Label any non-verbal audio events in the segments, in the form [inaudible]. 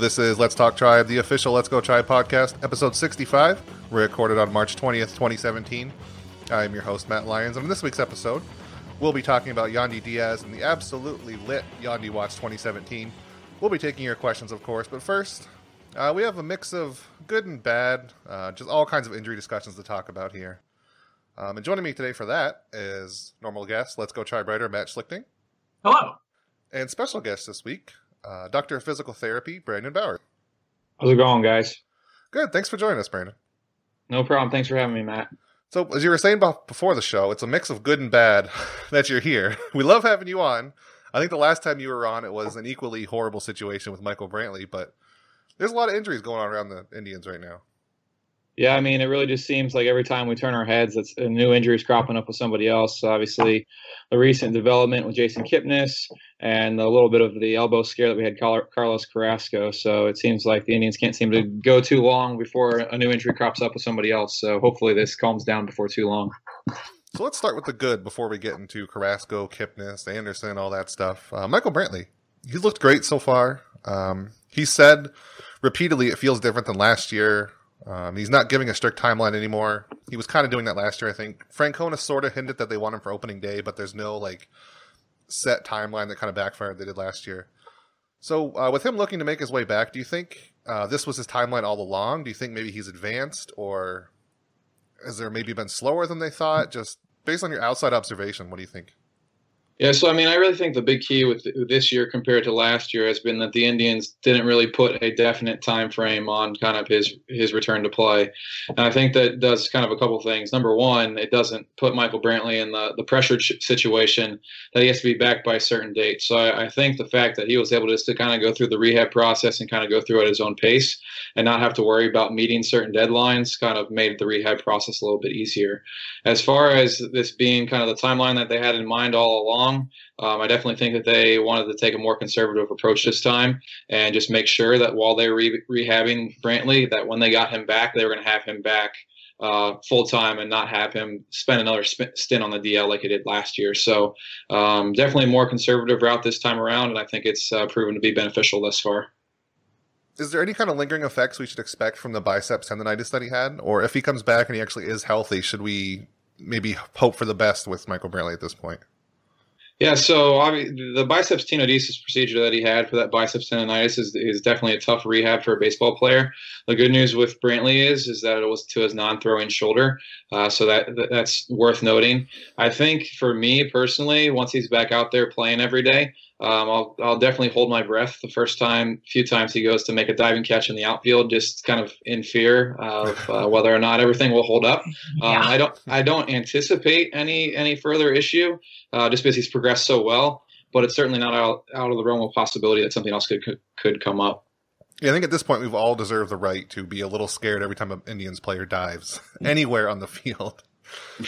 This is Let's Talk Tribe, the official Let's Go Tribe podcast, episode 65, recorded on March 20th, 2017. I'm your host, Matt Lyons, and in this week's episode, we'll be talking about Yandy Diaz and the absolutely lit Yandy Watch 2017. We'll be taking your questions, of course, but first, uh, we have a mix of good and bad, uh, just all kinds of injury discussions to talk about here. Um, and joining me today for that is normal guest, Let's Go Tribe writer Matt Schlichting. Hello. And special guest this week, uh, Doctor of Physical Therapy, Brandon Bauer. How's it going, guys? Good. Thanks for joining us, Brandon. No problem. Thanks for having me, Matt. So, as you were saying before the show, it's a mix of good and bad [laughs] that you're here. [laughs] We love having you on. I think the last time you were on, it was an equally horrible situation with Michael Brantley, but there's a lot of injuries going on around the Indians right now. Yeah, I mean, it really just seems like every time we turn our heads, it's a new injury is cropping up with somebody else. Obviously, the recent development with Jason Kipnis and a little bit of the elbow scare that we had Carlos Carrasco. So it seems like the Indians can't seem to go too long before a new injury crops up with somebody else. So hopefully this calms down before too long. So let's start with the good before we get into Carrasco, Kipnis, Anderson, all that stuff. Uh, Michael Brantley, he's looked great so far. Um, he said repeatedly it feels different than last year. Um, he's not giving a strict timeline anymore. He was kind of doing that last year, I think. Francona sort of hinted that they want him for opening day, but there's no like set timeline that kind of backfired they did last year. So, uh, with him looking to make his way back, do you think uh, this was his timeline all along? Do you think maybe he's advanced, or has there maybe been slower than they thought? Just based on your outside observation, what do you think? Yeah, so I mean, I really think the big key with this year compared to last year has been that the Indians didn't really put a definite time frame on kind of his his return to play, and I think that does kind of a couple things. Number one, it doesn't put Michael Brantley in the the pressured situation that he has to be back by a certain date. So I, I think the fact that he was able just to kind of go through the rehab process and kind of go through at his own pace and not have to worry about meeting certain deadlines kind of made the rehab process a little bit easier. As far as this being kind of the timeline that they had in mind all along um, I definitely think that they wanted to take a more conservative approach this time and just make sure that while they were re- rehabbing Brantley, that when they got him back, they were going to have him back uh, full time and not have him spend another sp- stint on the DL like he did last year. So um, definitely a more conservative route this time around, and I think it's uh, proven to be beneficial thus far. Is there any kind of lingering effects we should expect from the biceps tendonitis that he had, or if he comes back and he actually is healthy, should we maybe hope for the best with Michael Brantley at this point? Yeah, so the biceps tenodesis procedure that he had for that biceps tendonitis is, is definitely a tough rehab for a baseball player. The good news with Brantley is is that it was to his non-throwing shoulder, uh, so that that's worth noting. I think for me personally, once he's back out there playing every day, um, I'll, I'll definitely hold my breath the first time, few times he goes to make a diving catch in the outfield, just kind of in fear of uh, [laughs] whether or not everything will hold up. Um, yeah. I don't, I don't anticipate any any further issue, uh, just because he's progressed so well. But it's certainly not out, out of the realm of possibility that something else could could, could come up. Yeah, I think at this point we've all deserved the right to be a little scared every time an Indians player dives [laughs] anywhere on the field. [laughs]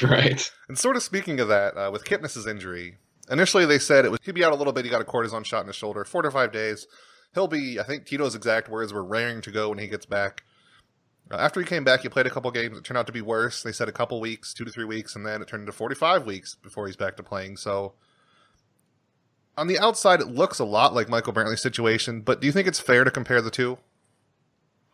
Right. And sort of speaking of that, uh, with Kipnis's injury, Initially, they said it was he'd be out a little bit. He got a cortisone shot in his shoulder, four to five days. He'll be, I think Tito's exact words were raring to go when he gets back. Uh, after he came back, he played a couple games. It turned out to be worse. They said a couple weeks, two to three weeks, and then it turned into 45 weeks before he's back to playing. So, on the outside, it looks a lot like Michael Brantley's situation, but do you think it's fair to compare the two?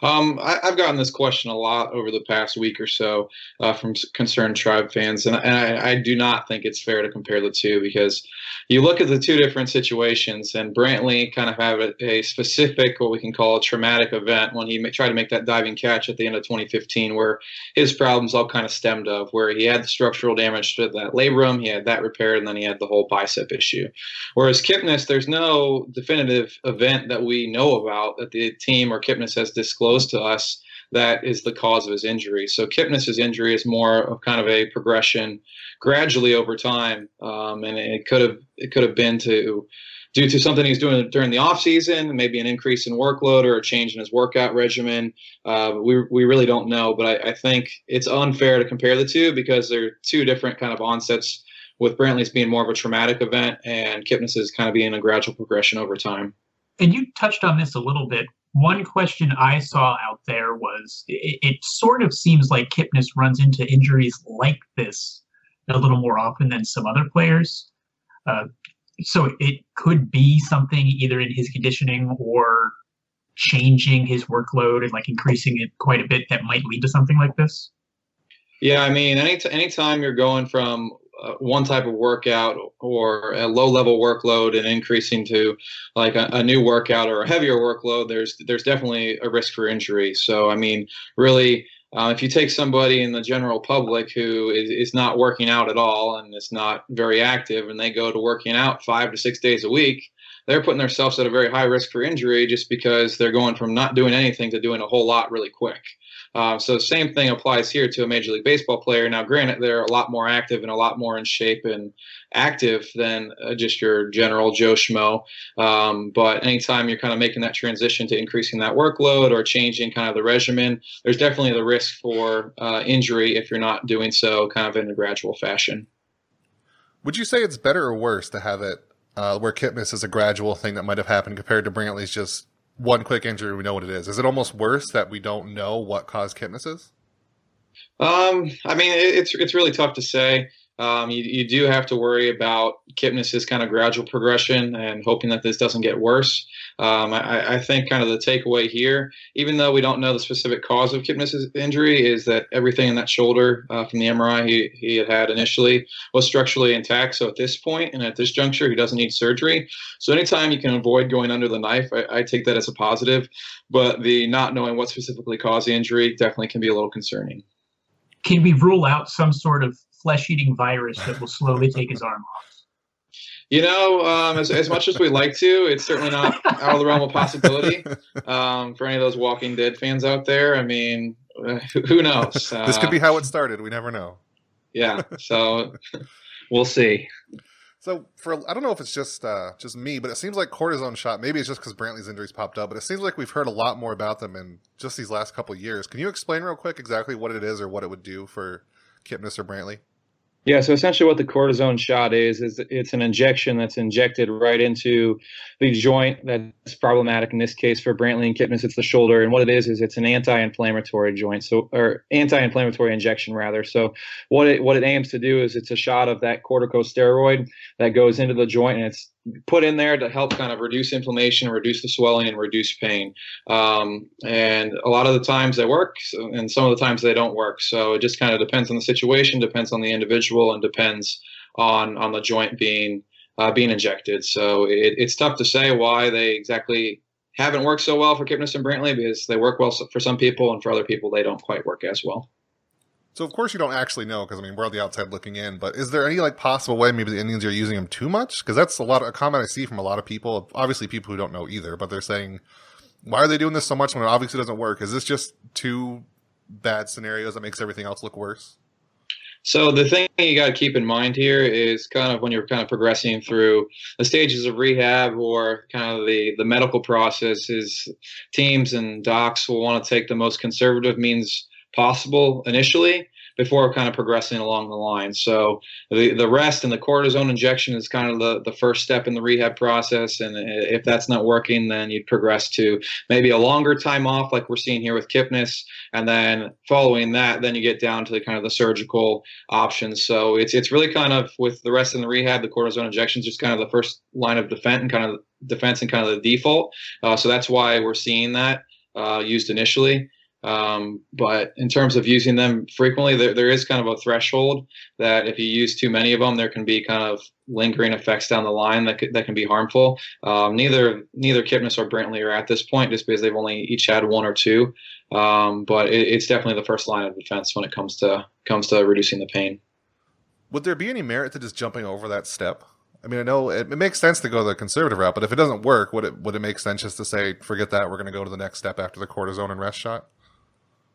Um, I, have gotten this question a lot over the past week or so uh, from concerned tribe fans, and, and I, I, do not think it's fair to compare the two because you look at the two different situations, and Brantley kind of had a, a specific, what we can call a traumatic event when he tried to make that diving catch at the end of 2015, where his problems all kind of stemmed of, where he had the structural damage to that labrum, he had that repaired, and then he had the whole bicep issue. Whereas Kipnis, there's no definitive event that we know about that the team or Kipnis has disclosed disclosed to us that is the cause of his injury. So Kipnis's injury is more of kind of a progression gradually over time, um, and it could have it could have been to due to something he's doing during the off season, maybe an increase in workload or a change in his workout regimen. Uh, we we really don't know, but I, I think it's unfair to compare the two because they're two different kind of onsets. With Brantley's being more of a traumatic event, and Kipnis is kind of being a gradual progression over time. And you touched on this a little bit one question I saw out there was it, it, sort of seems like Kipnis runs into injuries like this a little more often than some other players. Uh, so it could be something either in his conditioning or changing his workload and like increasing it quite a bit that might lead to something like this? Yeah, I mean, any anytime you're going from uh, one type of workout or a low level workload and increasing to like a, a, new workout or a heavier workload, there's there's definitely a risk for injury. So I mean, really, uh, if you take somebody in the general public who is, is not working out at all and is not very active, and they go to working out five to six days a week, they're putting themselves at a very high risk for injury just because they're going from not doing anything to doing a whole lot really quick. Uh, so same thing applies here to a Major League Baseball player. Now, granted, they're a lot more active and a lot more in shape and active than uh, just your general Joe Schmo. Um, but anytime you're kind of making that transition to increasing that workload or changing kind of the regimen, there's definitely the risk for uh, injury if you're not doing so kind of in a gradual fashion. Would you say it's better or worse to have it uh, where Kipnis is a gradual thing that might have happened compared to Brantley's just one quick injury, we know what it is. Is it almost worse that we don't know what caused Kipnis's? Um, I mean, it's it's really tough to say. Um, you, you do have to worry about Kipnis's kind of gradual progression and hoping that this doesn't get worse. Um, I, I, think kind of the takeaway here, even though we don't know the specific cause of Kipnis's injury, is that everything in that shoulder uh, from the MRI he, he had had initially was structurally intact. So at this point and at this juncture, he doesn't need surgery. So anytime you can avoid going under the knife, I, I take that as a positive. But the not knowing what specifically caused the injury definitely can be a little concerning. Can we rule out some sort of flesh eating virus that will slowly take his arm off? You know, um, as, as much as we like to, it's certainly not out of the realm of possibility. Um, for any of those Walking Dead fans out there, I mean, who knows? Uh, this could be how it started. We never know. Yeah, so we'll see. So for I don't know if it's just uh, just me, but it seems like cortisone shot. Maybe it's just because Brantley's injuries popped up, but it seems like we've heard a lot more about them in just these last couple years. Can you explain real quick exactly what it is or what it would do for Kipnis or Brantley? Yeah, so essentially what the cortisone shot is is it's an injection that's injected right into the joint that's problematic in this case for Brantley and Kipnis it's the shoulder and what it is is it's an anti-inflammatory joint so or anti-inflammatory injection rather. So what it what it aims to do is it's a shot of that corticosteroid that goes into the joint and it's put in there to help kind of reduce inflammation, reduce the swelling, and reduce pain. Um, and a lot of the times they work, and some of the times they don't work. So it just kind of depends on the situation, depends on the individual, and depends on on the joint being uh, being injected. So it, it's tough to say why they exactly haven't worked so well for Kipnis and Brantley because they work well for some people, and for other people they don't quite work as well. So of course you don't actually know because I mean we're on the outside looking in. But is there any like possible way maybe the Indians are using them too much? Because that's a lot of a comment I see from a lot of people. Obviously people who don't know either, but they're saying, why are they doing this so much when it obviously doesn't work? Is this just two bad scenarios that makes everything else look worse? So the thing you got to keep in mind here is kind of when you're kind of progressing through the stages of rehab or kind of the the medical process is teams and docs will want to take the most conservative means possible initially before kind of progressing along the line. So the, the rest and the cortisone injection is kind of the, the first step in the rehab process. And if that's not working, then you'd progress to maybe a longer time off, like we're seeing here with Kipnis. And then following that, then you get down to the kind of the surgical options. So it's it's really kind of with the rest in the rehab, the cortisone injections is just kind of the first line of defense and kind of defense and kind of the default. Uh, so that's why we're seeing that uh, used initially. Um, but in terms of using them frequently, there, there is kind of a threshold that if you use too many of them, there can be kind of lingering effects down the line that, could, that can be harmful. Um, neither neither Kipnis or Brantley are at this point just because they've only each had one or two. Um, but it, it's definitely the first line of defense when it comes to comes to reducing the pain. Would there be any merit to just jumping over that step? I mean, I know it, it, makes sense to go the conservative route, but if it doesn't work, would it would it make sense just to say, forget that, we're going to go to the next step after the cortisone and rest shot?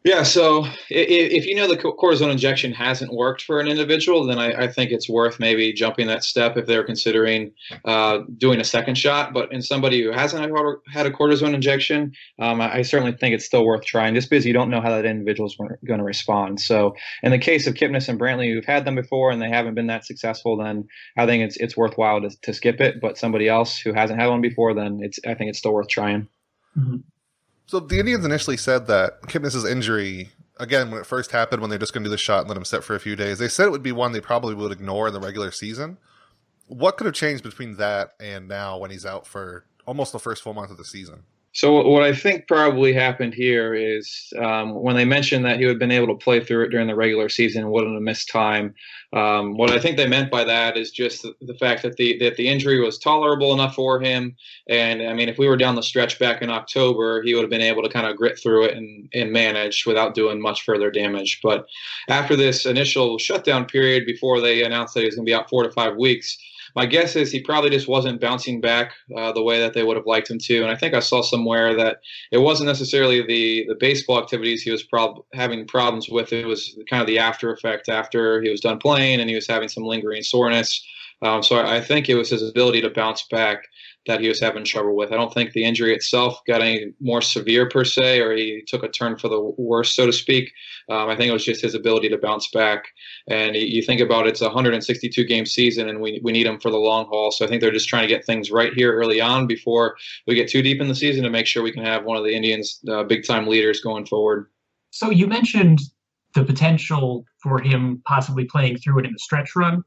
Yeah, so if you know the cortisone injection hasn't worked for an individual, then I, I think it's worth maybe jumping that step if they're considering uh, doing a second shot. But in somebody who hasn't had a cortisone injection, um, I certainly think it's still worth trying, just because you don't know how that individual is going to respond. So in the case of Kipnis and Brantley, who've had them before and they haven't been that successful, then I think it's it's worthwhile to, to skip it. But somebody else who hasn't had one before, then it's I think it's still worth trying. Mm-hmm. So the Indians initially said that Kipnis's injury, again, when it first happened, when they're just going to do the shot and let him sit for a few days, they said it would be one they probably would ignore in the regular season. What could have changed between that and now when he's out for almost the first full month of the season? So what I think probably happened here is um, when they mentioned that he would have been able to play through it during the regular season, and wouldn't have missed time. Um, what I think they meant by that is just the, the, fact that the that the injury was tolerable enough for him. And I mean, if we were down the stretch back in October, he would have been able to kind of grit through it and, and manage without doing much further damage. But after this initial shutdown period, before they announced that he was going to be out four to five weeks my guess is he probably just wasn't bouncing back uh, the way that they would have liked him to. And I think I saw somewhere that it wasn't necessarily the the baseball activities he was prob- having problems with. It was kind of the after effect after he was done playing, and he was having some lingering soreness. Um, so I, I think it was his ability to bounce back that he was having trouble with. I don't think the injury itself got any more severe per se, or he took a turn for the worse, so to speak. Um, I think it was just his ability to bounce back. And you think about it, it's a 162 game season, and we, we need him for the long haul. So I think they're just trying to get things right here early on before we get too deep in the season to make sure we can have one of the Indians' uh, big time leaders going forward. So you mentioned the potential for him possibly playing through it in the stretch run.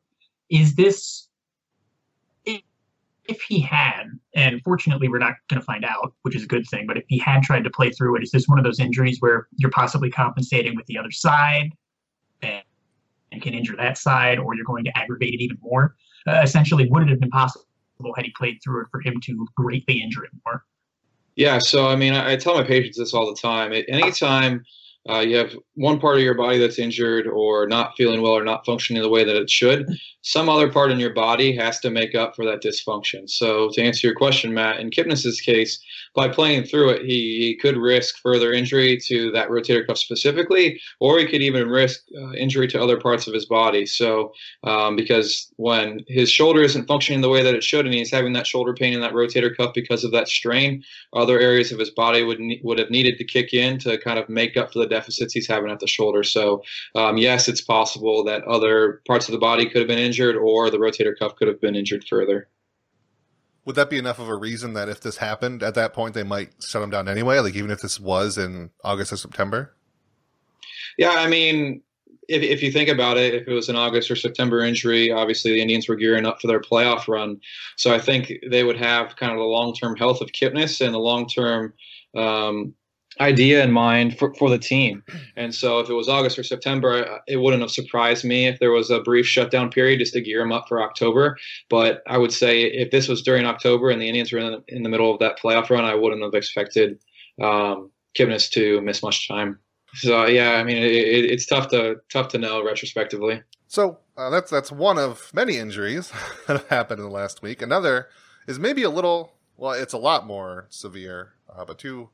Is this if he had, and fortunately we're not going to find out, which is a good thing, but if he had tried to play through it, is this one of those injuries where you're possibly compensating with the other side and, and can injure that side, or you're going to aggravate it even more? Uh, essentially, would it have been possible had he played through it for him to greatly injure it more? Yeah, so I mean, I, I tell my patients this all the time. Anytime uh, you have one part of your body that's injured or not feeling well or not functioning the way that it should, some other part in your body has to make up for that dysfunction. So, to answer your question, Matt, in Kipnis's case, by playing through it, he, he could risk further injury to that rotator cuff specifically, or he could even risk uh, injury to other parts of his body. So, um, because when his shoulder isn't functioning the way that it should, and he's having that shoulder pain in that rotator cuff because of that strain, other areas of his body would would have needed to kick in to kind of make up for the deficits he's having at the shoulder. So, um, yes, it's possible that other parts of the body could have been injured or the rotator cuff could have been injured further. Would that be enough of a reason that if this happened at that point, they might shut him down anyway? Like, even if this was in August or September? Yeah, I mean, if, if you think about it, if it was an August or September injury, obviously the Indians were gearing up for their playoff run. So I think they would have kind of the long term health of Kipnis and the long term um, idea in mind for, for the team. And so if it was August or September, it wouldn't have surprised me if there was a brief shutdown period just to gear them up for October. But I would say if this was during October and the Indians were in the, in the middle of that playoff run, I wouldn't have expected um, to miss much time. So yeah, I mean, it, it, it's tough to tough to know retrospectively. So uh, that's that's one of many injuries [laughs] that have happened in the last week. Another is maybe a little well, it's a lot more severe, uh, but two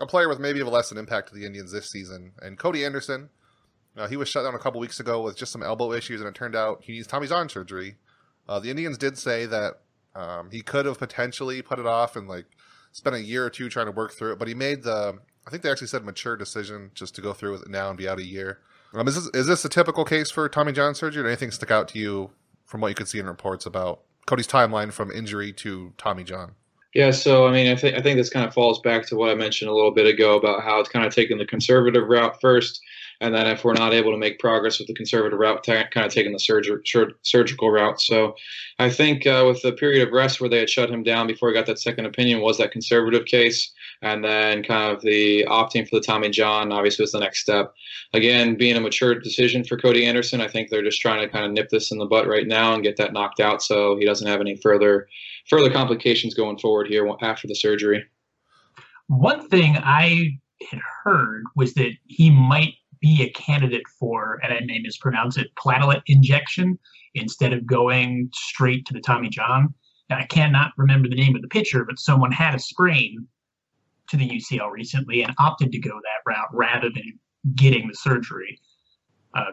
a player with maybe less an impact to the Indians this season. And Cody Anderson, uh, he was shut down a couple weeks ago with just some elbow issues, and it turned out he needs Tommy John surgery. Uh, the Indians did say that um, he could have potentially put it off and like spent a year or two trying to work through it, but he made the I think they actually said mature decision just to go through with it now and be out a year. Um, is this is this a typical case for Tommy John surgery? Did anything stick out to you from what you could see in reports about Cody's timeline from injury to Tommy John? Yeah, so I mean, I think I think this kind of falls back to what I mentioned a little bit ago about how it's kind of taking the conservative route first, and then if we're not able to make progress with the conservative route, t- kind of taking the surger- sur- surgical route. So, I think uh, with the period of rest where they had shut him down before he got that second opinion was that conservative case, and then kind of the opting for the Tommy John obviously was the next step. Again, being a mature decision for Cody Anderson, I think they're just trying to kind of nip this in the butt right now and get that knocked out so he doesn't have any further further complications going forward here after the surgery. One thing I had heard was that he might be a candidate for, and I may mispronounce it, platelet injection instead of going straight to the Tommy John. I cannot remember the name of the pitcher, but someone had a sprain to the UCL recently and opted to go that route rather than getting the surgery. Uh,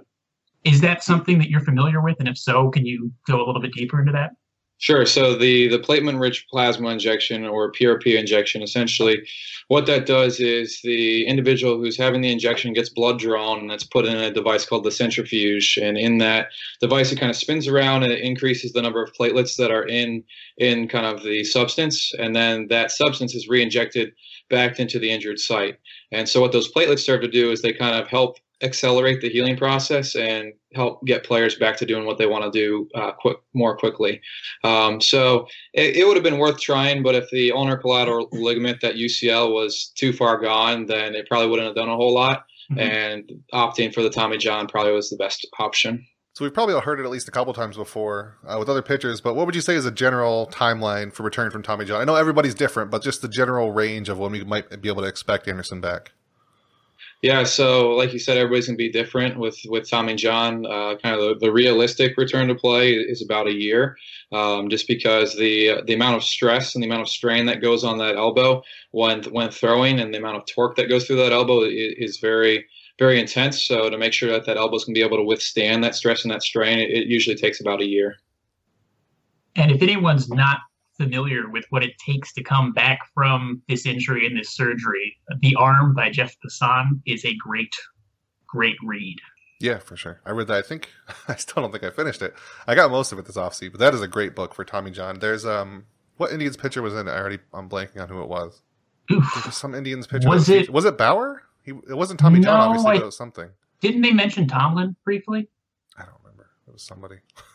is that something that you're familiar with? And if so, can you go a little bit deeper into that? Sure. So the the platelet-rich plasma injection or PRP injection, essentially, what that does is the individual who's having the injection gets blood drawn, and that's put in a device called the centrifuge. And in that device, it kind of spins around and it increases the number of platelets that are in in kind of the substance, and then that substance is re-injected back into the injured site. And so what those platelets serve to do is they kind of help accelerate the healing process and help get players back to doing what they want to do uh, quick more quickly. Um, so it, it, would have been worth trying, but if the ulnar collateral ligament that UCL was too far gone, then it probably wouldn't have done a whole lot. Mm-hmm. And opting for the Tommy John probably was the best option. So we've probably all heard it at least a couple times before uh, with other pitchers, but what would you say is a general timeline for return from Tommy John? I know everybody's different, but just the general range of when we might be able to expect Anderson back. Yeah, so like you said, everybody's gonna be different with with Tommy John. Uh, kind of the, the, realistic return to play is about a year, um, just because the the amount of stress and the amount of strain that goes on that elbow when when throwing, and the amount of torque that goes through that elbow is, is very very intense. So to make sure that that elbow is gonna be able to withstand that stress and that strain, it, it usually takes about a year. And if anyone's not familiar with what it takes to come back from this injury and this surgery, The Arm by Jeff Passan is a great, great read. Yeah, for sure. I read that. I think [laughs] I still don't think I finished it. I got most of it this offseason, but that is a great book for Tommy John. There's um, what Indians pitcher was in it? I already I'm blanking on who it was. some Indians pitcher. Was it? Was it Bauer? He, it wasn't Tommy no, John, obviously, I, but it was something. Didn't they mention Tomlin briefly? I don't remember. It was somebody. [laughs]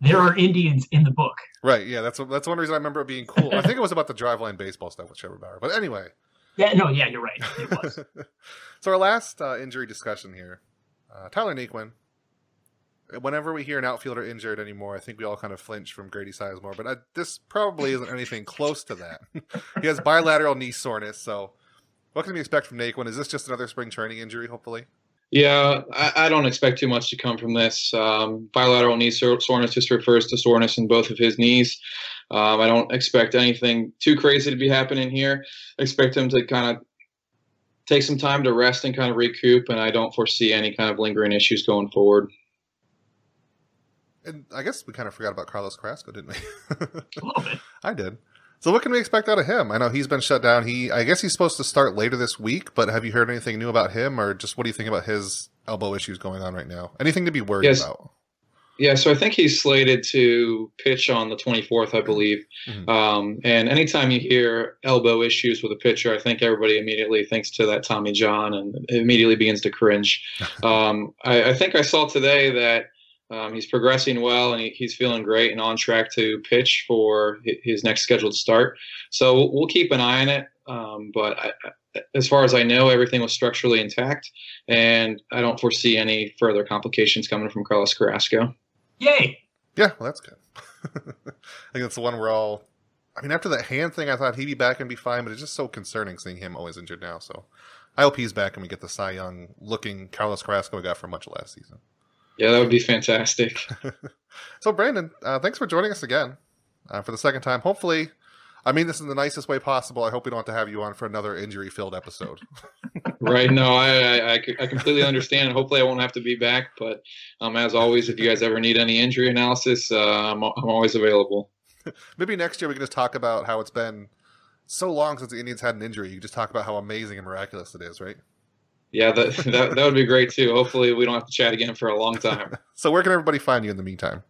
there are Indians in the book. Right. Yeah. That's that's one reason I remember it being cool. I think it was about the driveline baseball stuff with Trevor Bauer. But anyway. Yeah. No. Yeah. You're right. It was. [laughs] so our last uh, injury discussion here, uh, Tyler Naquin. Whenever we hear an outfielder injured anymore, I think we all kind of flinch from Grady Sizemore. But I, this probably isn't anything close to that. [laughs] he has bilateral knee soreness. So, what can we expect from Naquin? Is this just another spring training injury? Hopefully. Yeah, I, I, don't expect too much to come from this. Um, bilateral knee soreness just refers to soreness in both of his knees. Um, I don't expect anything too crazy to be happening here. I expect him to kind of take some time to rest and kind of recoup, and I don't foresee any kind of lingering issues going forward. And I guess we kind of forgot about Carlos Carrasco, didn't we? A little bit. [laughs] I did. So what can we expect out of him? I know he's been shut down. He, I guess he's supposed to start later this week, but have you heard anything new about him, or just what do you think about his elbow issues going on right now? Anything to be worried yes. about? Yeah, so I think he's slated to pitch on the 24th, I believe. Mm-hmm. Um, and anytime you hear elbow issues with a pitcher, I think everybody immediately thinks to that Tommy John and immediately begins to cringe. [laughs] um, I, I, think I saw today that um, he's progressing well and he, he's feeling great and on track to pitch for his next scheduled start. So we'll, we'll keep an eye on it. Um, but I, as far as I know, everything was structurally intact, and I don't foresee any further complications coming from Carlos Carrasco. Yay! Yeah, well, that's good. [laughs] I think that's the one we're all. I mean, after that hand thing, I thought he'd be back and be fine, but it's just so concerning seeing him always injured now. So I hope he's back and we get the Cy Young looking Carlos Carrasco we got for much of last season. Yeah, that would be fantastic. [laughs] so, Brandon, uh, thanks for joining us again uh, for the second time. Hopefully, I mean this in the nicest way possible. I hope we don't have to have you on for another injury-filled episode. [laughs] right? No, I, I, I completely understand. Hopefully, I won't have to be back. But um, as always, if you guys ever need any injury analysis, uh, I'm, I'm always available. [laughs] Maybe next year we can just talk about how it's been so long since the Indians had an injury. You just talk about how amazing and miraculous it is, right? Yeah, that, [laughs] that that would be great too. Hopefully, we don't have to chat again for a long time. [laughs] so, where can everybody find you in the meantime?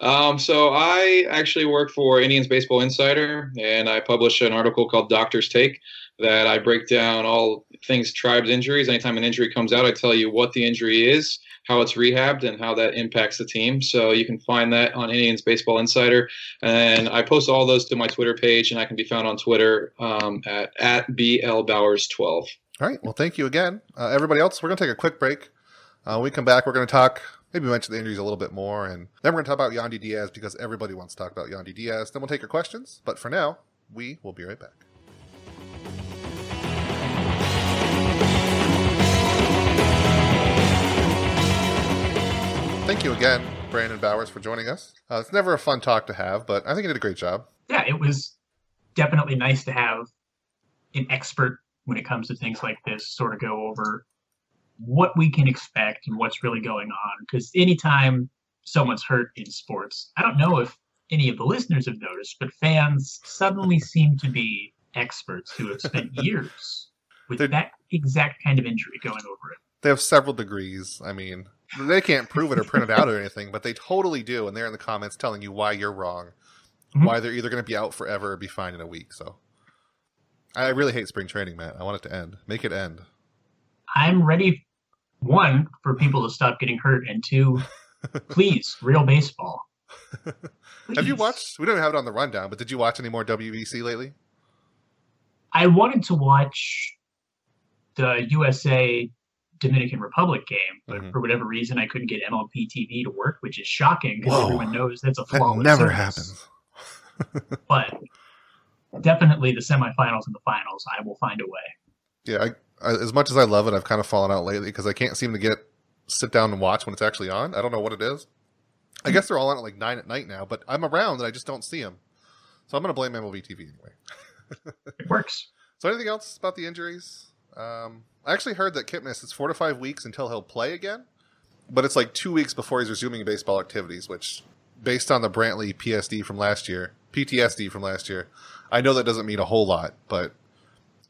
Um, so I actually work for Indians Baseball Insider, and I publish an article called Doctor's Take that I break down all things tribes injuries. Anytime an injury comes out, I tell you what the injury is, how it's rehabbed, and how that impacts the team. So you can find that on Indians Baseball Insider, and I post all those to my Twitter page, and I can be found on Twitter um, at at blbowers12. All right. Well, thank you again. Uh, everybody else, we're going to take a quick break. Uh, when we come back, we're going to talk, maybe mention the injuries a little bit more, and then we're going to talk about Yandy Diaz because everybody wants to talk about Yandy Diaz. Then we'll take your questions. But for now, we will be right back. Thank you again, Brandon Bowers, for joining us. Uh, it's never a fun talk to have, but I think you did a great job. Yeah, it was definitely nice to have an expert when it comes to things like this, sort of go over what we can expect and what's really going on. Because anytime someone's hurt in sports, I don't know if any of the listeners have noticed, but fans suddenly seem to be experts who have spent [laughs] years with They're, that exact kind of injury going over it. They have several degrees. I mean, they can't prove it or print it out or anything, but they totally do. And they're in the comments telling you why you're wrong, mm-hmm. why they're either going to be out forever or be fine in a week. So I really hate spring training, Matt. I want it to end. Make it end. I'm ready one for people to stop getting hurt, and two, [laughs] please, real baseball. [laughs] Have you watched? We don't have it on the rundown, but did you watch any more WBC lately? I wanted to watch the USA Dominican Republic game, but Mhm. for whatever reason, I couldn't get MLB TV to work, which is shocking because everyone knows that's a That flawless never service. happens. [laughs] But definitely the semifinals and the finals, I will find a way. Yeah, I, I, as much as I love it, I've kind of fallen out lately because I can't seem to get sit down and watch when it's actually on. I don't know what it is. I guess they're all on at like nine at night now, but I'm around and I just don't see them. So I'm going to blame MLB TV anyway. [laughs] It works. So anything else about the injuries? Um, I actually heard that Kipnis it's four to five weeks until he'll play again, but it's like two weeks before he's resuming baseball activities. Which, based on the Brantley PSD from last year, PTSD from last year, I know that doesn't mean a whole lot, but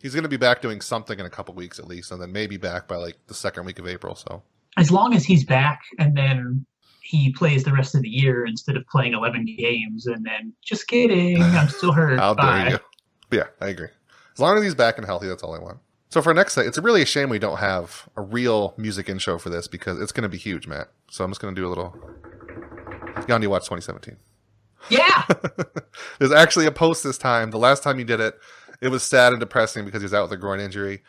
he's going to be back doing something in a couple weeks at least, and then maybe back by like the second week of April. So As long as he's back and then he plays the rest of the year instead of playing 11 games and then just kidding, I'm still hurt. [laughs] how dare you? Yeah, I agree. As long as he's back and healthy, that's all I want. So for our next set, it's really a shame we don't have a real music intro for this because it's going to be huge, Matt. So I'm just going to do a little. Yandy Watch 2017. Yeah. [laughs] There's actually a post this time. The last time he did it, it was sad and depressing because he's out with a groin injury.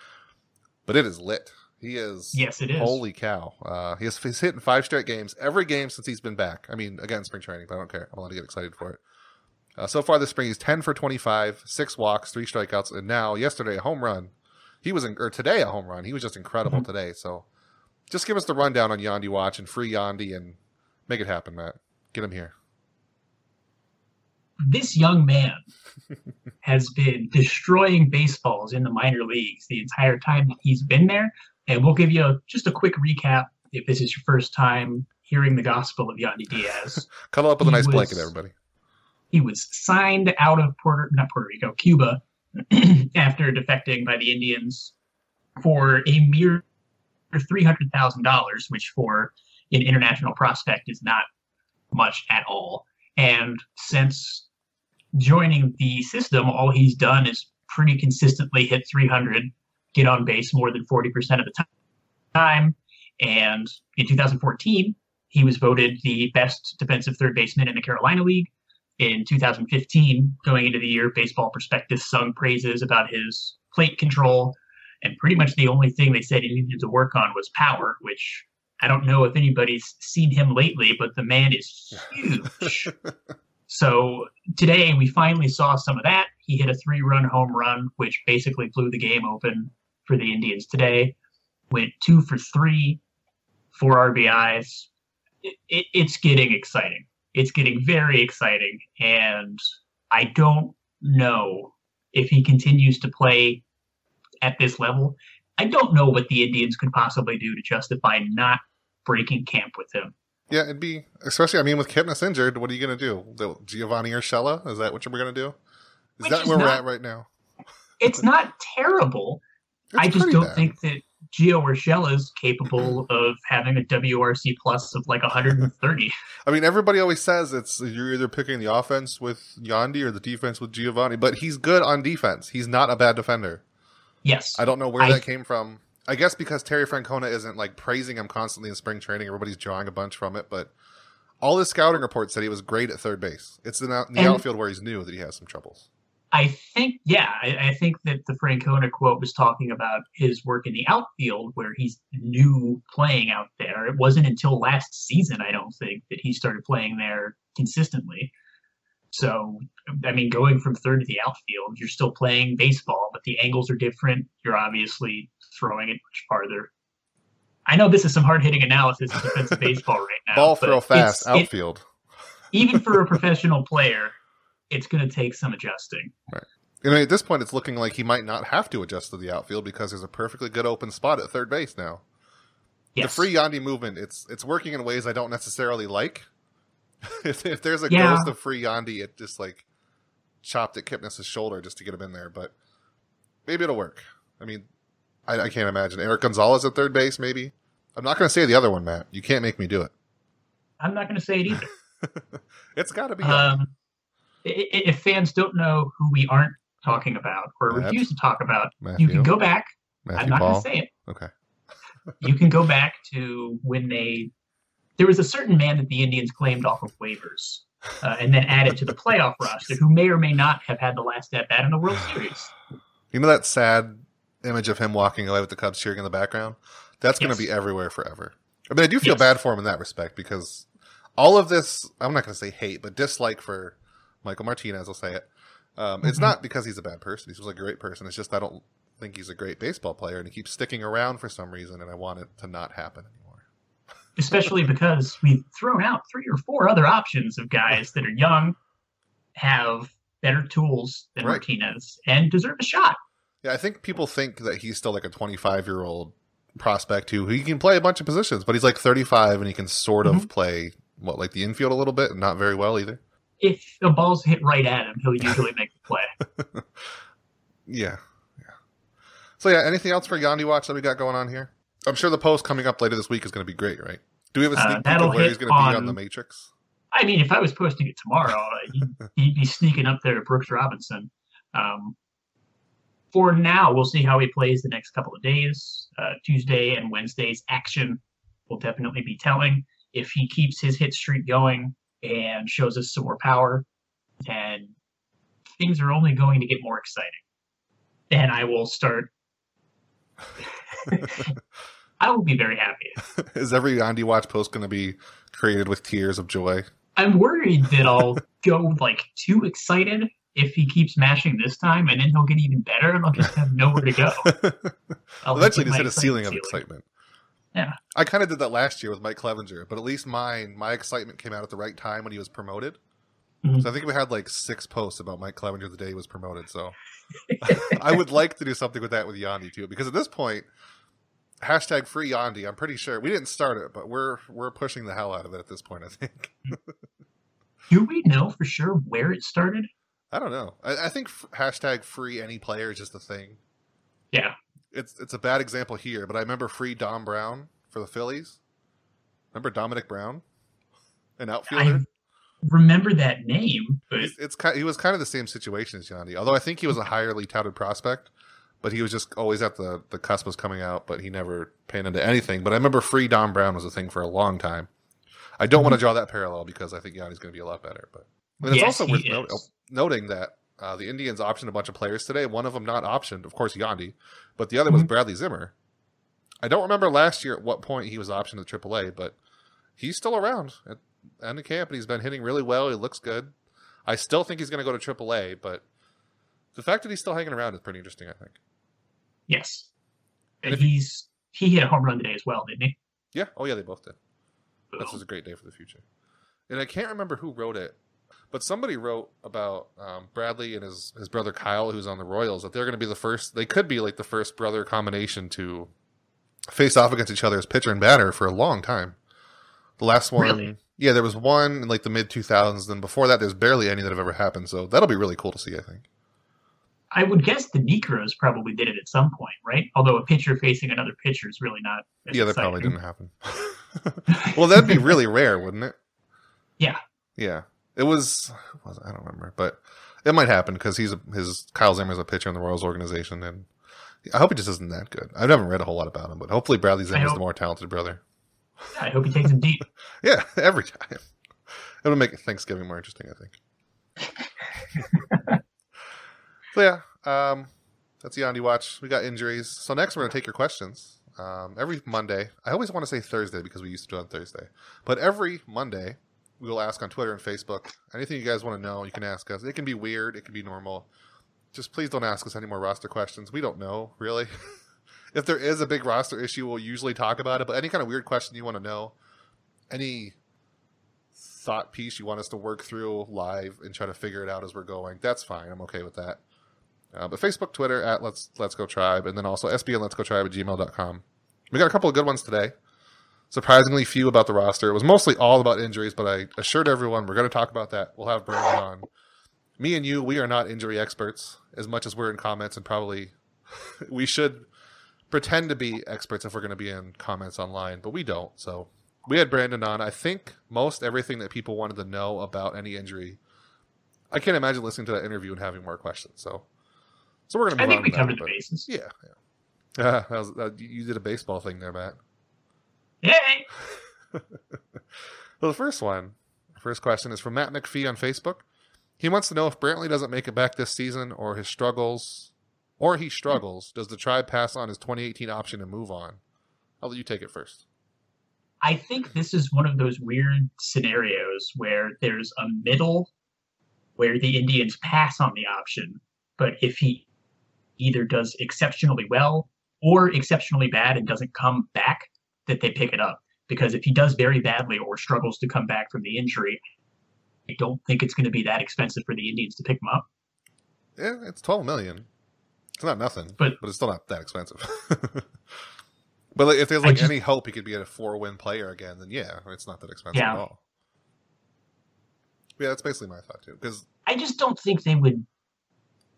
But it is lit. He is. Yes, it is. Holy cow. Uh, he has, he's hitting five straight games, every game since he's been back. I mean, again, spring training, but I don't care. I'm allowed to get excited for it. Uh, so far this spring, he's 10 for 25, six walks, three strikeouts, and now, yesterday, a home run. He was, in, or today, a home run. He was just incredible Mhm. today. So just give us the rundown on Yandy Watch and free Yandy and make it happen, Matt. Get him here. This young man has been destroying baseballs in the minor leagues the entire time that he's been there. And we'll give you a, just a quick recap if this is your first time hearing the gospel of Yandy Diaz. [laughs] Cuddle up with a He nice was- blanket, everybody. he was signed out of Puerto, not Puerto Rico, Cuba, [clears throat] after defecting by the Indians for a mere three hundred thousand dollars, which for an international prospect is not much at all. And since joining the system, all he's done is pretty consistently hit 300, get on base more than 40% of the time. And in 2014, he was voted the best defensive third baseman in the Carolina League. In 2015, going into the year, Baseball Prospectus sung praises about his plate control. And pretty much the only thing they said he needed to work on was power, which I don't know if anybody's seen him lately, but the man is [laughs] huge. So today we finally saw some of that. He hit a three run home run, which basically blew the game open for the Indians today. Went two for three, four RBIs. It, it, it's getting exciting. It's getting very exciting. And I don't know if he continues to play at this level. I don't know what the Indians could possibly do to justify not breaking camp with him. Yeah, it'd be especially. I mean, with Kipnis injured, what are you going to do? The Giovanny Urshela? Is that what we're going to do? Is Which that is where we're at right now? It's not terrible. It's I just don't bad. think that Gio or Urshela is capable of having a WRC plus of like 130. [laughs] I mean, everybody always says it's you're either picking the offense with Yandy or the defense with Giovanny, but he's good on defense. He's not a bad defender. Yes. I don't know where I- that came from. I guess because Terry Francona isn't like praising him constantly in spring training, everybody's drawing a bunch from it. But all his scouting reports said he was great at third base. It's in the, in the And- outfield where he's new that he has some troubles. I think, yeah, I, I think that the Francona quote was talking about his work in the outfield where he's new playing out there. It wasn't until last season, I don't think, that he started playing there consistently. So, I mean, going from third to the outfield, you're still playing baseball, but the angles are different. You're obviously throwing it much farther. I know this is some hard hitting analysis of defensive baseball right now. Ball throw fast, it's- it- outfield. even for a [laughs] professional player, it's going to take some adjusting. Right. mean, at this point, it's looking like he might not have to adjust to the outfield because there's a perfectly good open spot at third base now. Yes. The free Yandy movement, it's it's working in ways I don't necessarily like. [laughs] if, if there's a Yeah. ghost of free Yandy, it just like chopped at Kipnis' shoulder just to get him in there. But maybe it'll work. I mean, I, I can't imagine Erik Gonzalez at third base. Maybe I'm not going to say the other one, Matt. You can't make me do it. I'm not going to say it either. [laughs] It's got to be. Um, if fans don't know who we aren't talking about or Matt? refuse to talk about, Matthew, you can go back. Matthew I'm not going to say it. Okay. [laughs] you can go back to when they there was a certain man that the Indians claimed off of waivers uh, and then added to the playoff roster who may or may not have had the last at bat in the World Series. You know that sad image of him walking away with the Cubs cheering in the background? That's going to Yes. be everywhere forever. I mean, I do feel Yes. bad for him in that respect because all of this, I'm not going to say hate, but dislike for Michael Martinez, I'll say it. Um, It's Mhm. not because he's a bad person. He's a great person. It's just I don't think he's a great baseball player and he keeps sticking around for some reason and I want it to not happen anymore. [laughs] especially because we've thrown out three or four other options of guys that are young, have better tools than Right. Martinez, and deserve a shot. Yeah, I think people think that he's still like a 25 year old prospect who he can play a bunch of positions, but he's like 35 and he can sort of Mm-hmm. play what like the infield a little bit and not very well either. If the ball's hit right at him, he'll usually make the play. [laughs] Yeah, yeah. So yeah, anything else for Yandy Watch that we got going on here? I'm sure the post coming up later this week is going to be great, right? Do we have a Uh, sneak peek of where he's going to be on on- the Matrix? I mean, if I was posting it tomorrow, uh, [laughs] he'd, he'd be sneaking up there to Brooks Robinson. Um, for now, we'll see how he plays the next couple of days. Uh, Tuesday and Wednesday's action will definitely be telling. If he keeps his hit streak going and shows us some more power, then things are only going to get more exciting. And I will start. [laughs] I will be very happy. [laughs] is every Yandy Watch post going to be created with tears of joy? I'm worried that I'll [laughs] go like too excited if he keeps mashing this time, and then he'll get even better, and I'll just have nowhere to go. [laughs] I'll Eventually, just hit a ceiling of excitement. Yeah. I kind of did that last year with Mike Clevinger, but at least mine, my excitement came out at the right time when he was promoted. Mhm. So I think we had like six posts about Mike Clevinger the day he was promoted. So [laughs] I would like to do something with that with Yandy too, because at this point, hashtag free Yandy. I'm pretty sure we didn't start it, but we're we're pushing the hell out of it at this point. I think. Do we know for sure where it started? I don't know. I, I think f- hashtag free any player is just a thing. Yeah. It's it's a bad example here, but I remember free Dom Brown for the Phillies. Remember Domonic Brown, an outfielder. I remember that name, but It's, it's ki he was kind of the same situation as Yandy, although I think he was a highly touted prospect, but he was just always at the the cusp was coming out, but he never panned into anything. But I remember free Dom Brown was a thing for a long time. I don't want to mm-hmm. draw that parallel because I think Yandy's going to be a lot better. But and it's Yes, also worth is. Noting that uh, the Indians optioned a bunch of players today. One of them not optioned, of course, Yandy, but the other was Mhm. Bradley Zimmer. I don't remember last year at what point he was optioned to AAA, but he's still around at end of camp and he's been hitting really well. He looks good. I still think he's going to go to AAA, but the fact that he's still hanging around is pretty interesting. I think. yes, And and he's he hit a home run today as well, didn't he? Yeah. Oh yeah, they both did. This Boom. is a great day for the future. And I can't remember who wrote it, but somebody wrote about um, Bradley and his his brother Kyle, who's on the Royals, that they're going to be the first. They could be like the first brother combination to face off against each other as pitcher and batter for a long time. The last one, Really? yeah, there was one in like the mid two thousands. Then before that, there's barely any that have ever happened. So that'll be really cool to see. I think. I would guess the Niekros probably did it at some point, right? Although a pitcher facing another pitcher is really not. Yeah, that probably didn't happen. [laughs] well, that'd be really rare, wouldn't it? [laughs] Yeah. Yeah. It was, was? I don't remember, but it might happen because he's a, his Kyle Zimmer's a pitcher in the Royals organization, and I hope he just isn't that good. I haven't read a whole lot about him, but hopefully Bradley Zimmer's the more talented brother. I hope he takes him deep. [laughs] Yeah, every time. It'll make Thanksgiving more interesting, I think. [laughs] so yeah, um, that's the Yandy Watch. We got injuries. So next we're gonna take your questions. Um, every Monday, I always want to say Thursday because we used to do it on Thursday, but every Monday we will ask on Twitter and Facebook anything you guys want to know. You can ask us. It can be weird. It can be normal. Just please don't ask us any more roster questions. We don't know really. [laughs] if there is a big roster issue, we'll usually talk about it. But any kind of weird question you want to know, any thought piece you want us to work through live and try to figure it out as we're going, that's fine. I'm okay with that. Uh, but Facebook, Twitter at Let's Let's Go Tribe, and then also SBN Let's Go Tribe at gmail.com. We got a couple of good ones today. Surprisingly few about the roster. It was mostly all about injuries, but I assured everyone we're going to talk about that. We'll have Brandon on. Me and you, we are not injury experts as much as we're in comments, and probably [laughs] we should pretend to be experts if we're going to be in comments online, but we don't. So we had Brandon on. I think most everything that people wanted to know about any injury. I can't imagine listening to that interview and having more questions. So, so we're going to I think on. we covered the bases. Yeah, yeah. Yeah, [laughs] that was, that, you did a baseball thing there, Matt. Yay! [laughs] Well, the first one, first question is from Matt McPhee on Facebook. He wants to know if Brantley doesn't make it back this season, or his struggles, or he struggles. Does the tribe pass on his 2018 option and move on? I'll let you take it first. I think this is one of those weird scenarios where there's a middle where the Indians pass on the option, but if he either does exceptionally well or exceptionally bad and doesn't come back, that they pick it up. Because if he does very badly or struggles to come back from the injury, I don't think it's going to be that expensive for the Indians to pick him up. Yeah, it's 12 million. It's not nothing, But- but it's still not that expensive. [laughs] but like, if there's like just- any hope he could be a four-win player again, then yeah, it's not that expensive Yeah. at all. Yeah, that's basically my thought too. Because I just don't think they would.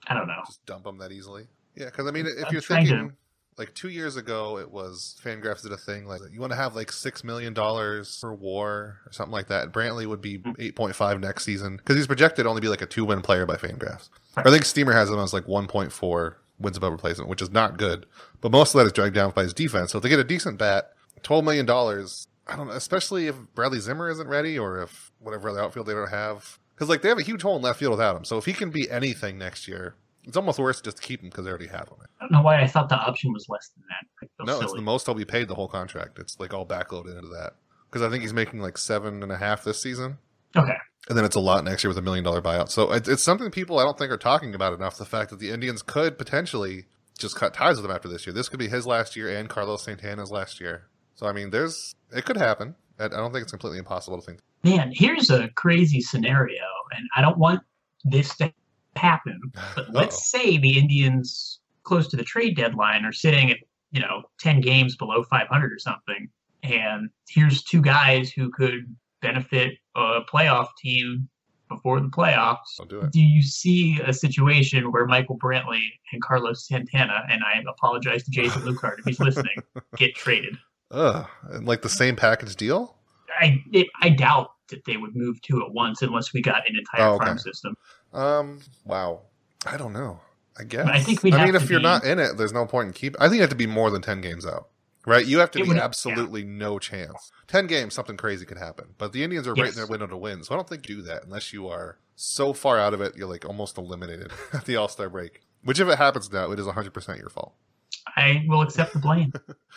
I don't know. just dump them that easily. Yeah, because I mean, if I'm you're trying to- thinking like two years ago, it was Fangraphs did a thing like you want to have like six million dollars for WAR or something like that. Brantley would be Hmm. eight point five next season because he's projected to only be like a two win player by Fangraphs. I think Steamer has him as like one point four wins above replacement, which is not good. But most of that is dragged down by his defense. So if they get a decent bat, twelve million dollars. I don't know, especially if Bradley Zimmer isn't ready or if whatever other outfield they don't have. Because like they have a huge hole in left field without him. So if he can be anything next year, it's almost worse just to keep him because they already have him. I don't know why I thought the option was less than that. No, it's the most he'll be paid the whole contract. It's like all backloaded into that. Because I think he's making like seven and a half this season. Okay. And then it's a lot next year with a million dollar buyout. So it's, it's something people I don't think are talking about enough. The fact that the Indians could potentially just cut ties with him after this year. This could be his last year and Carlos Santana's last year. So I mean, there's it could happen. I I don't think it's completely impossible to think. Man, here's a crazy scenario, and I don't want this to happen. But [laughs] let's oh. say the Indians, close to the trade deadline, are sitting at you know ten games below 500 or something, and here's two guys who could benefit a playoff team before the playoffs. Do. Do you see a situation where Michael Brantley and Carlos Santana, and I apologize to Jason [laughs] Lucard if he's listening, get traded? Ugh, and like the same package deal. I it, I doubt that they would move two at once unless we got an entire Oh, okay. farm system. Um, wow. I don't know. I guess. I think we'd I mean, if you're not in it, there's no point in keep. I think you have to be more than ten games out, right? You have to It be absolutely no chance. Ten games, something crazy could happen. But the Indians are right in their window to win, so I don't think do that unless you are so far out of it, you're like almost eliminated [laughs] at the All Star break. Which, if it happens now, it is 100 percent your fault. I will accept the blame.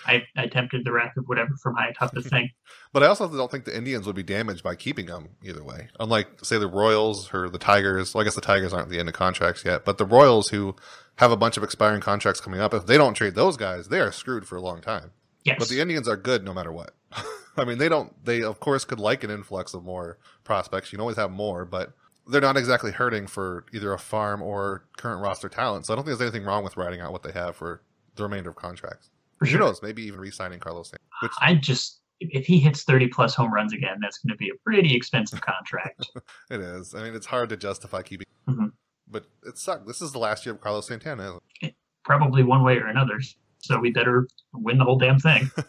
I, I tempted the wrath of whatever for my toughest thing. [laughs] But I also don't think the Indians would be damaged by keeping him either way. Unlike, say, the Royals or the Tigers. Well, I guess the Tigers aren't at the end of contracts yet, but the Royals, who have a bunch of expiring contracts coming up, if they don't trade those guys, they are screwed for a long time. Yes. But the Indians are good no matter what. [laughs] I mean, they don't, they of course could like an influx of more prospects. You can always have more, but they're not exactly hurting for either a farm or current roster talent. So I don't think there's anything wrong with writing out what they have for the remainder of contracts. for Who knows? Maybe even re signing Carlos Santana, which I just if he hits 30 plus home runs again, that's going to be a pretty expensive [laughs] contract. It is. I mean, it's hard to justify keeping, Mhm. but it sucked. This is the last year of Carlos Santana. Isn't it? Probably one way or another. So we better win the whole damn thing. [laughs]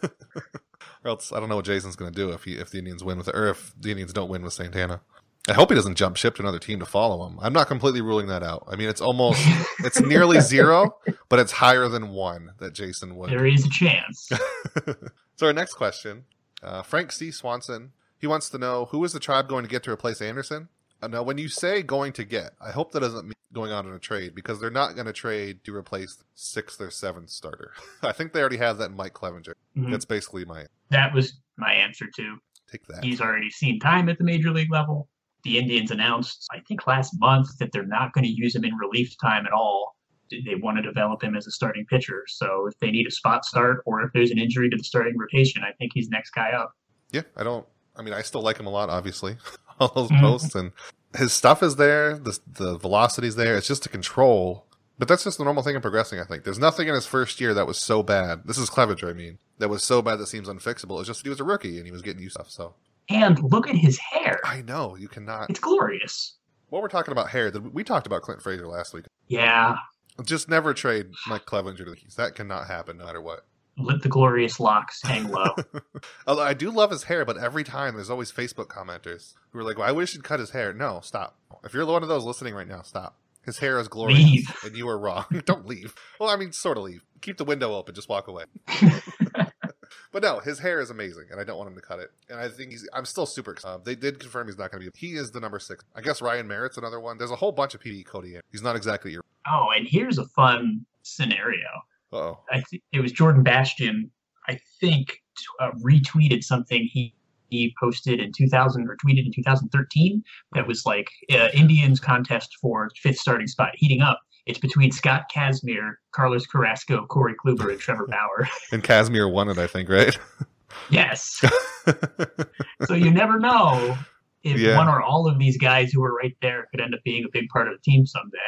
Or else I don't know what Jason's going to do if he if the Indians win with or if the Indians don't win with Santana. I hope he doesn't jump ship to another team to follow him. I'm not completely ruling that out. I mean, it's almost [laughs] it's nearly zero, but it's higher than one that Jason would. there is a chance. [laughs] so our next question, uh, Frank C. Swanson, he wants to know who is the tribe going to get to replace Anderson? Uh, now, when you say going to get, I hope that doesn't mean going on in a trade because they're not going to trade to replace sixth or seventh starter. [laughs] I think they already have that in Mike Clevinger. Mhm. That's basically my That was my answer too. take that. He's already seen time at the major league level. The Indians announced, I think last month, that they're not going to use him in relief time at all. They want to develop him as a starting pitcher. So if they need a spot start or if there's an injury to the starting rotation, I think he's next guy up. Yeah, I don't. I mean, I still like him a lot. Obviously, [laughs] all those Mhm. posts and his stuff is there. The the velocity's there. It's just the control. But that's just the normal thing in progressing. I think there's nothing in his first year that was so bad. This is Clevinger, I mean, that was so bad that seems unfixable. It's just that he was a rookie and he was getting used to stuff. So And look at his hair. I know you cannot. It's glorious. While we're talking about hair, we talked about Clint Frazier last week. Yeah. Just never trade Mike Clevinger to the Keys. That cannot happen no matter what. Let the glorious locks hang low. [laughs] Although I do love his hair, but every time there's always Facebook commenters who are like, "Well, I wish he'd cut his hair." No, stop. If you're one of those listening right now, stop. His hair is glorious, Leave. and you are wrong. [laughs] Don't leave. Well, I mean, sort of leave. Keep the window open. Just walk away. [laughs] But no, his hair is amazing, and I don't want him to cut it. And I think he's. I'm still super excited. Uh, they did confirm he's not going to be. He is the number six. I guess Ryan Merritt's another one. There's a whole bunch of PD Cody. He's not exactly your. oh, and here's a fun scenario. Oh, I think it was Jordan Bastian. I think t- uh, retweeted something he he posted in 2000 or tweeted in 2013 that was like uh, Indians contest for fifth starting spot heating up. It's between Scott Kazmir, Carlos Carrasco, Corey Kluber, and Trevor Bauer. [laughs] and Kazmir won it. I think right. yes. [laughs] So you never know if Yeah. one or all of these guys who are right there could end up being a big part of the team someday.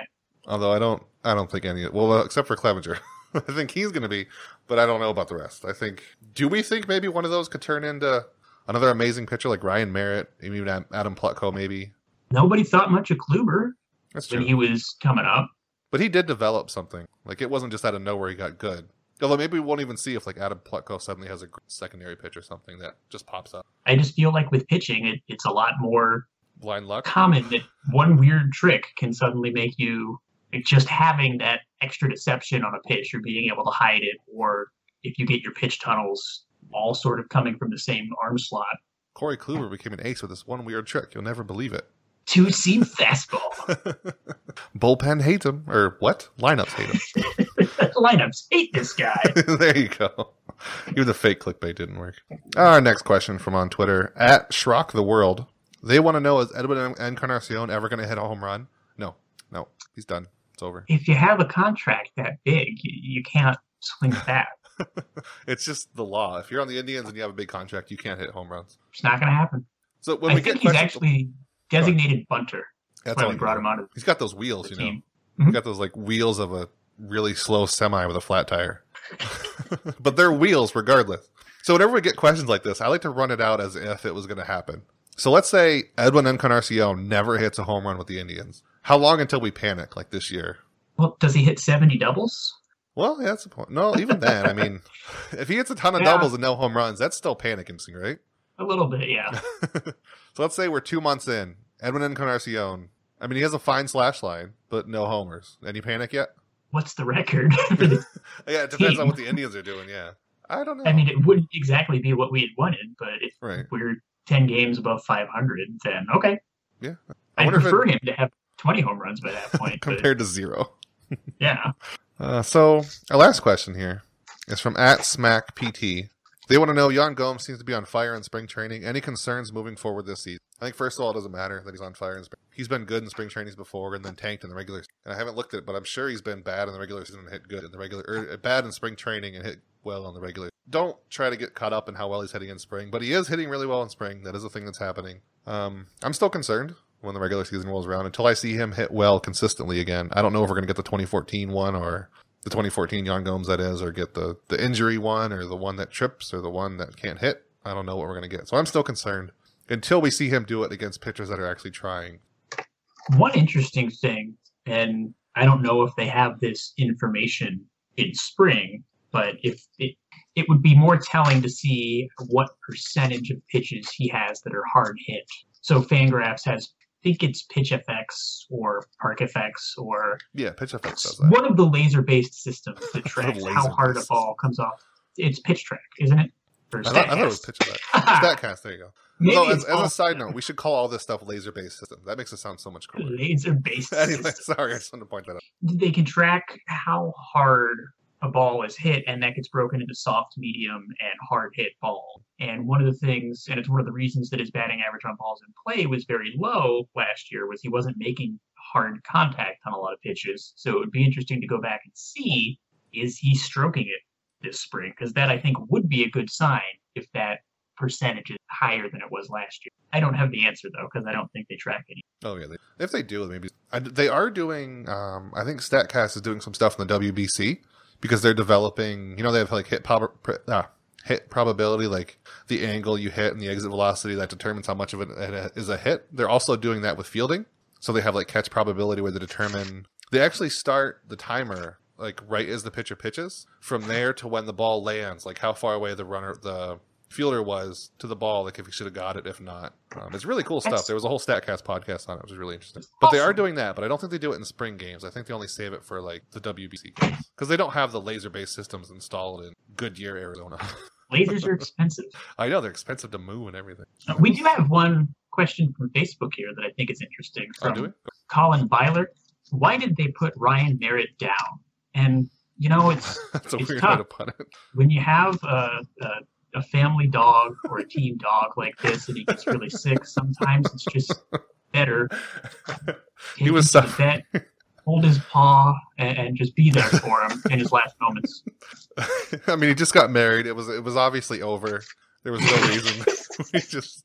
Although I don't. I don't think any. Of well, uh, except for Clevinger. [laughs] I think he's going to be, but I don't know about the rest. I think. Do we think maybe one of those could turn into another amazing pitcher like Ryan Merritt, even Adam Plutko, maybe? Nobody thought much of Kluber That's when true. he was coming up. But he did develop something. Like it wasn't just out of nowhere he got good. Although maybe we won't even see if like Adam Plutko suddenly has a secondary pitch or something that just pops up. I just feel like with pitching, it, it's a lot more Blind luck. common that one weird trick can suddenly make you like, just having that extra deception on a pitch or being able to hide it, or if you get your pitch tunnels all sort of coming from the same arm slot. Corey Kluber became an ace with this one weird trick. You'll never believe it. Two seam fastball. [laughs] Bullpen hates him, or what? Lineups hate him. [laughs] Lineups hate this guy. [laughs] there you go. Even the fake clickbait didn't work. Our next question from on Twitter at Schrock the World. They want to know is Edwin Encarnacion ever going to hit a home run? No, no, he's done. It's over. If you have a contract that big, you, you can't swing that. It's just the law. If you're on the Indians and you have a big contract, you can't hit home runs. It's not going to happen. So when I we think get he's questions, actually designated bunter that's all we brought him do. onto He's got those wheels, you know. team. He's mm-hmm. got those like wheels of a really slow semi with a flat tire. [laughs] but they're wheels regardless. So whenever we get questions like this, I like to run it out as if it was going to happen. So let's say Edwin Encarnacion never hits a home run with the Indians. How long until we panic like this year? Well, does he hit 70 doubles? Well, yeah, that's the point. No, even then, I mean, [laughs] if he hits a ton of Yeah. doubles and no home runs, that's still panic inducing, right? A little bit, yeah. [laughs] so let's say we're two months in. Edwin Encarnacion. I mean, he has a fine slash line, but no homers. Any panic yet? What's the record [laughs] Yeah, it depends on what the [laughs] Indians are doing. Yeah, I don't know. I mean, it wouldn't exactly be what we had wanted, but if right? we're 10 games above 500, then okay. Yeah. I if prefer him to have 20 home runs by that point. but Compared to zero. yeah. Uh, so our last question here is from at Smack PT. They want to know Yan Gomes seems to be on fire in spring training. Any concerns moving forward this season? I think first of all, it doesn't matter that he's on fire in spring. He's been good in spring trainings before and then tanked in the regular. And I haven't looked at it, but I'm sure he's been bad in the regular season and hit good in the regular, or bad in spring training and hit well on the regular. Don't try to get caught up in how well he's hitting in spring, but he is hitting really well in spring. That is a thing that's happening. Um, I'm still concerned when the regular season rolls around until I see him hit well consistently again. I don't know if we're going to get the 2014 one or the 2014 Yan Gomes that is, or get the the injury one, or the one that trips, or the one that can't hit. I don't know what we're going to get. So I'm still concerned until we see him do it against pitchers that are actually trying. One interesting thing, and I don't know if they have this information in spring, but if it, it would be more telling to see what percentage of pitches he has that are hard hit. So Fangraphs has, think it's Pitch FX or Park FX or Yeah, pitch that. one of the laser based systems [laughs] that tracks how hard a ball comes off. It's pitch track, isn't it? I thought, I thought it was pitch effect. Statcast. There you go. Maybe So, as, as a side note, we should call all this stuff laser based system. That makes it sound so much cooler. laser based [laughs] anyway, sorry, I just wanted to point that out. they can track how hard a ball is hit, and that gets broken into soft, medium, and hard hit ball. And one of the things, and it's one of the reasons that his batting average on balls in play was very low last year, was he wasn't making hard contact on a lot of pitches. So it would be interesting to go back and see is he stroking it this spring? Because that I think would be a good sign if that percentage is higher than it was last year. I don't have the answer though, because I don't think they track any. Oh yeah, if they do, maybe they are doing. Um, I think Statcast is doing some stuff in the WBC because they're developing. You know, they have like hit prob- pr- ah, hit probability, like the angle you hit and the exit velocity that determines how much of it is a hit. They're also doing that with fielding, so they have like catch probability where they determine. They actually start the timer like right as the pitcher pitches from there to when the ball lands, like how far away the runner the fielder was to the ball, like if he should have got it, if not. Um, it's really cool stuff. That's- There was a whole Statcast podcast on it, which was really interesting. But they are doing that, but I don't think they do it in spring games. I think they only save it for like the WBC games because they don't have the laser based systems installed in Goodyear, Arizona. [laughs] Lasers are expensive. I know they're expensive to move and everything. Uh, we do have one question from Facebook here that I think is interesting Oh, from do we? Colin Byler. Why did they put Ryan Merritt down? And you know, it's [laughs] That's a It's weird tough. way to put it. when you have a, a, a family dog or a team dog like this and he gets really sick, sometimes it's just better. [laughs] He was suffering. vet, hold his paw, and, and just be there for him in his last moments. [laughs] I mean, he just got married. It was it was obviously over. There was no reason. [laughs] we just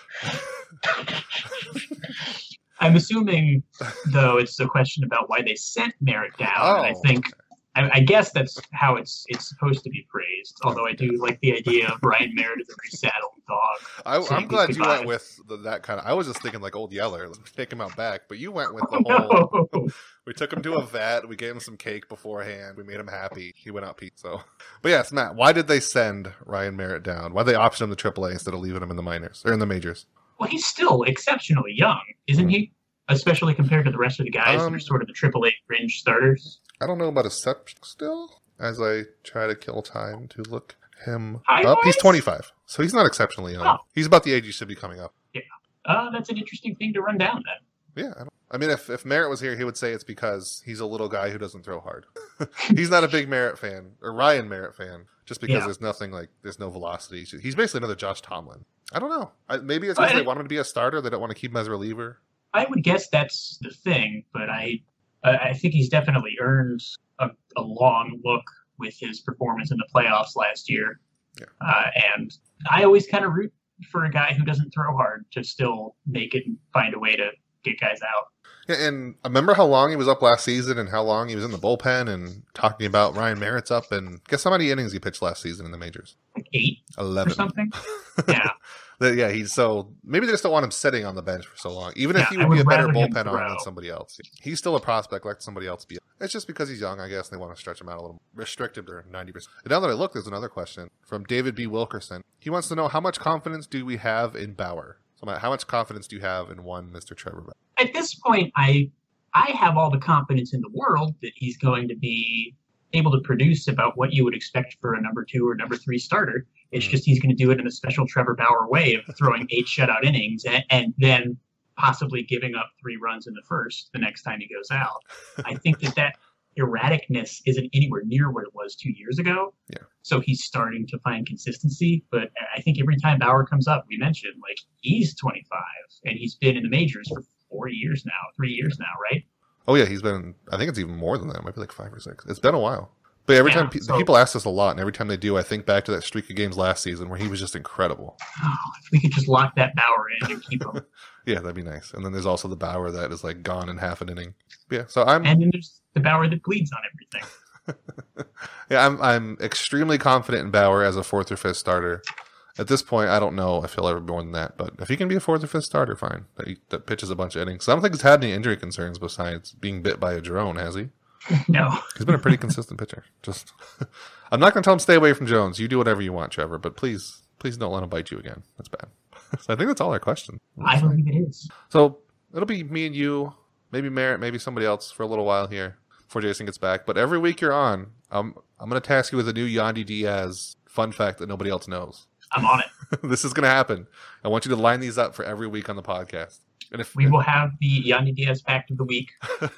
I'm assuming, though, it's a question about why they sent Merritt down. and I Oh, think, I, I guess that's how it's it's supposed to be phrased. Although I do like the idea of Ryan Merritt as a very dog. I, I'm glad you went with the, that kind of. I was just thinking like old Yeller, let's take him out back. But you went with the [laughs] whole. No. We took him to a vet. We gave him some cake beforehand. We made him happy. He went out Pete. So, but yes, Matt. Why did they send Ryan Merritt down? Why did they option him to AAA instead of leaving him in the minors or in the majors? Well, he's still exceptionally young, isn't hmm. he? Especially compared to the rest of the guys that Um, are sort of the AAA fringe starters. I don't know about his step still. As I try to kill time to look him Height up, he's 25, so he's not exceptionally young. Oh. He's about the age he should be coming up. Uh, that's an interesting thing to run down then. Yeah, I, don't, I mean, if if Merritt was here, he would say it's because he's a little guy who doesn't throw hard. [laughs] he's not a big Merritt fan or Ryan Merritt fan, just because Yeah. there's nothing like there's no velocity. He's basically another Josh Tomlin. I don't know. I, maybe it's because they want him to be a starter. They don't want to keep him as a reliever. I would guess that's the thing, but I I think he's definitely earned a, a long look with his performance in the playoffs last year. Yeah. Uh, and I always kind of root for a guy who doesn't throw hard to still make it and find a way to get guys out. Yeah, and I remember how long he was up last season and how long he was in the bullpen and talking about Ryan Merritt's up and guess how many innings he pitched last season in the majors? Like eight Eleven. something. [laughs] Yeah. Yeah, he's so maybe they just don't want him sitting on the bench for so long. Even if he I would be a better bullpen arm than somebody else. He's still a prospect like somebody else be. It's just because he's young, I guess, and they want to stretch him out a little. Restrict him to ninety percent. And now that I look, there's another question from David B. Wilkerson. He wants to know how much confidence do we have in Bauer? So how much confidence do you have in one Mr. Trevor Bauer? At this point, I I have all the confidence in the world that he's going to be able to produce about what you would expect for a number two or number three starter. It's Mhm. just he's going to do it in a special Trevor Bauer way of throwing eight [laughs] shutout innings and, and then possibly giving up three runs in the first the next time he goes out. I think that that erraticness isn't anywhere near what it was two years ago. Yeah. So he's starting to find consistency. But I think every time Bauer comes up, we mentioned like he's 25 and he's been in the majors for four years now, three years now, right? Oh yeah, he's been. I think it's even more than that. It might be like five or six. It's been a while. But every Yeah, time pe- so- people ask us a lot, and every time they do, I think back to that streak of games last season where he was just incredible. Oh, [sighs] if we could just lock that Bauer in and keep him. [laughs] Yeah, that'd be nice. And then there's also the Bauer that is like gone in half an inning. Yeah, so I'm and then there's the Bauer that bleeds on everything. [laughs] yeah I'm I'm extremely confident in Bauer as a fourth or fifth starter. At this point, I don't know if he'll ever be more than that, but if he can be a fourth or fifth starter, fine. That, he, that pitches a bunch of innings. I don't think he's had any injury concerns besides being bit by a drone, has he? [laughs] No. He's been a pretty consistent pitcher. Just, [laughs] I'm not going to tell him stay away from Jones. You do whatever you want, Trevor, but please, please don't let him bite you again. That's bad. so [laughs] I think that's all our questions. I don't believe it is. So it'll be me and you, maybe Merritt, maybe somebody else for a little while here before Jason gets back. But every week you're on, um, I'm going to task you with a new Yandy Diaz fun fact that nobody else knows. I'm on it. this is going to happen. I want you to line these up for every week on the podcast. And if We will have the Yandy Diaz fact of the week.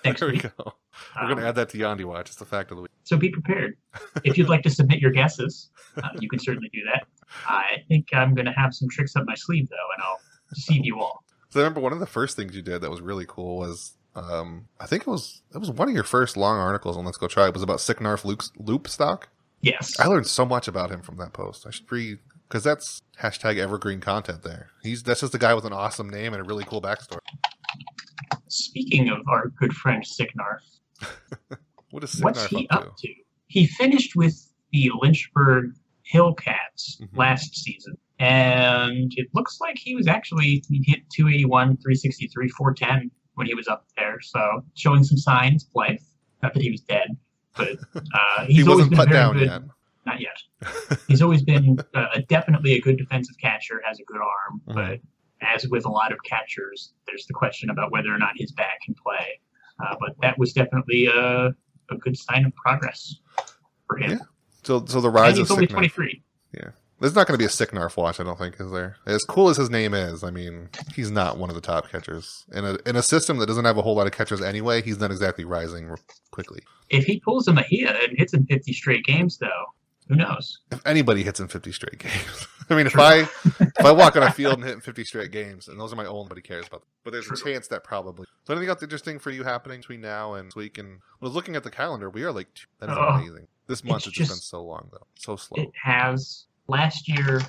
next there we week. go. We're going Um, to add that to Yandy Watch. It's the fact of the week. So be prepared. If you'd like to submit your guesses, uh, you can certainly do that. I think I'm going to have some tricks up my sleeve, though, and I'll deceive you all. So I remember one of the first things you did that was really cool was um, I think it was it was one of your first long articles on Let's Go Tribe. It was about Sicnarf Luke's loop stock. Yes. I learned so much about him from that post. I should read because that's hashtag evergreen content there. He's that's just a guy with an awesome name and a really cool backstory. Speaking of our good friend Sicnarf, [laughs] What is what's he up to? to? He finished with the Lynchburg Hillcats Mhm. last season, and it looks like he was actually he hit 281, 363, 410 when he was up there. So showing some signs of life. Not that he was dead, but [laughs] uh, he's He always wasn't been put very down good. yet. [laughs] not yet. He's always been uh, definitely a good defensive catcher, has a good arm, Mhm. but as with a lot of catchers, there's the question about whether or not his bat can play. Uh, but that was definitely a, a good sign of progress for him. Yeah, So, so the rise of only Sickner. 23. There's not going to be a sick Narf watch, I don't think, is there? As cool as his name is, I mean, he's not one of the top catchers in a in a system that doesn't have a whole lot of catchers anyway. He's not exactly rising quickly. If he pulls a Mejia and hits in 50 straight games, though, who knows? If anybody hits in 50 straight games, I mean, if I if I walk on a field and [laughs] hit in 50 straight games, and those are my own, nobody cares about them. But there's a chance that probably. So anything else interesting for you happening between now and this week? And I was looking at the calendar. We are like, that is Oh. amazing. This month has just been so long though, so slow. It has. Last year,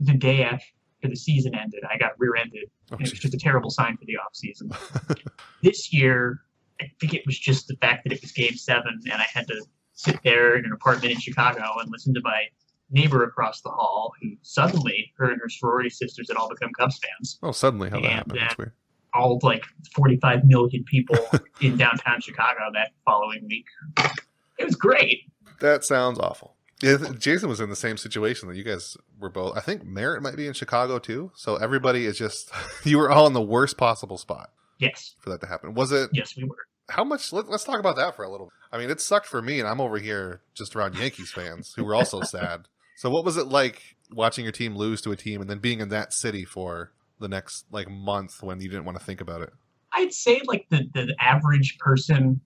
the day after the season ended, I got rear-ended Oh, and it was just a terrible sign for the off season. [laughs] this year, I think it was just the fact that it was Game Seven, and I had to sit there in an apartment in Chicago and listen to my neighbor across the hall, who suddenly her and her sorority sisters had all become Cubs fans. oh, suddenly how that happened. That's weird. All like 45 million people [laughs] in downtown Chicago that following week. It was great. That sounds awful. Yeah, Jason was in the same situation that you guys were both. I think Merritt might be in Chicago too. So everybody is just [laughs] you were all in the worst possible spot Yes, for that to happen. Was it yes, we were. how much? Let, let's talk about that for a little. I mean, it sucked for me, and I'm over here just around Yankees fans who were also [laughs] sad. So what was it like watching your team lose to a team and then being in that city for the next like month when you didn't want to think about it? I'd say like the, the average person,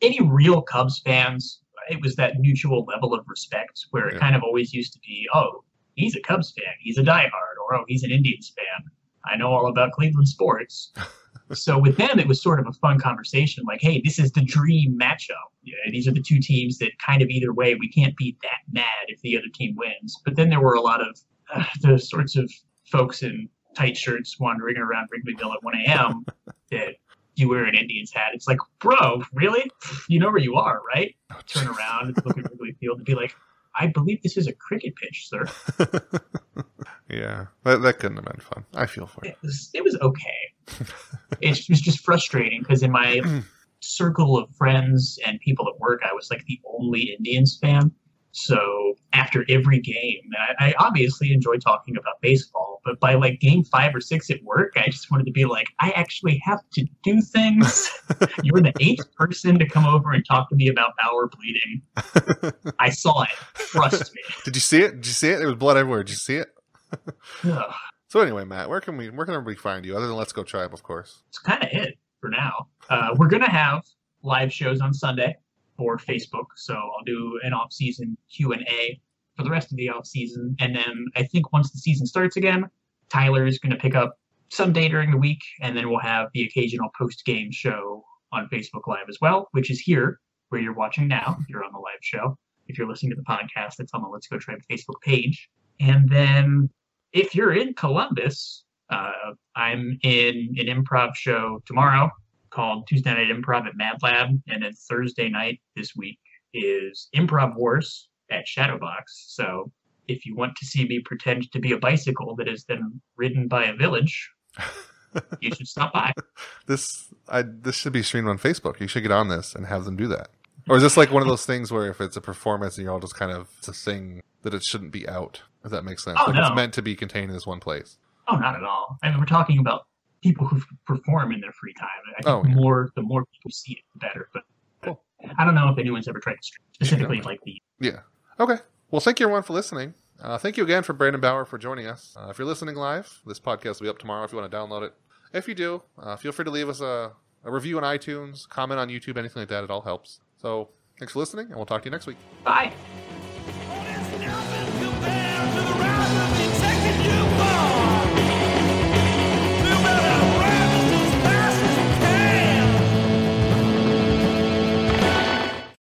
any real Cubs fans, it was that mutual level of respect where it kind of always used to be, oh, he's a Cubs fan, he's a diehard, or oh, he's an Indians fan. I know all about Cleveland sports. [laughs] so with them, it was sort of a fun conversation. Like, hey, this is the dream matchup. Yeah, these are the two teams that kind of either way, we can't be that mad if the other team wins. But then there were a lot of uh, the sorts of folks in tight shirts wandering around Wrigleyville at 1 a.m. [laughs] that you wear an Indians hat. It's like, bro, really? You know where you are, right? Turn around and look at Wrigley Field and be like, I believe this is a cricket pitch, sir. [laughs] yeah, that, that couldn't have been fun. I feel for you. It was, it was okay. It was just frustrating because in my [clears throat] circle of friends and people at work, I was like the only Indians fan. So after every game, I, I obviously enjoy talking about baseball, but by like game five or six at work, I just wanted to be like, I actually have to do things. [laughs] you were the eighth person to come over and talk to me about Bauer bleeding. [laughs] I saw it. Trust me. Did you see it? Did you see it? There was blood everywhere. Did you see it? Ugh. So anyway, Matt, where can we where can everybody find you other than Let's Go Tribe, of course? It's kind of it for now. Uh, we're gonna have live shows on Sunday for Facebook, so I'll do an off-season Q and A for the rest of the off-season, and then I think once the season starts again, Tyler is gonna pick up some day during the week, and then we'll have the occasional post-game show on Facebook Live as well, which is here where you're watching now. You're on the live show. If you're listening to the podcast, it's on the Let's Go Tribe Facebook page. And then if you're in Columbus, uh, I'm in an improv show tomorrow called Tuesday Night Improv at Mad Lab, and then Thursday night this week is Improv Wars at Shadowbox. So if you want to see me pretend to be a bicycle that is then ridden by a village, you should stop by. [laughs] This I this should be streamed on Facebook. You should get on this and have them do that. Or is this like one of those things where if it's a performance and you're all just kind of it's a thing that it shouldn't be out? If that makes sense. Oh, like no. it's meant to be contained in this one place. Oh, not at all. I mean, we're talking about people who perform in their free time. I think Oh, the yeah. more the more people see it, the better. But Cool. I don't know if anyone's ever tried to stream specifically like the Yeah. Okay. Well, thank you everyone for listening. Uh, thank you again for Brandon Bauer for joining us. Uh, if you're listening live, this podcast will be up tomorrow if you want to download it. If you do, uh, feel free to leave us a, a review on iTunes, comment on YouTube, anything like that. It all helps. So thanks for listening, and we'll talk to you next week. bye.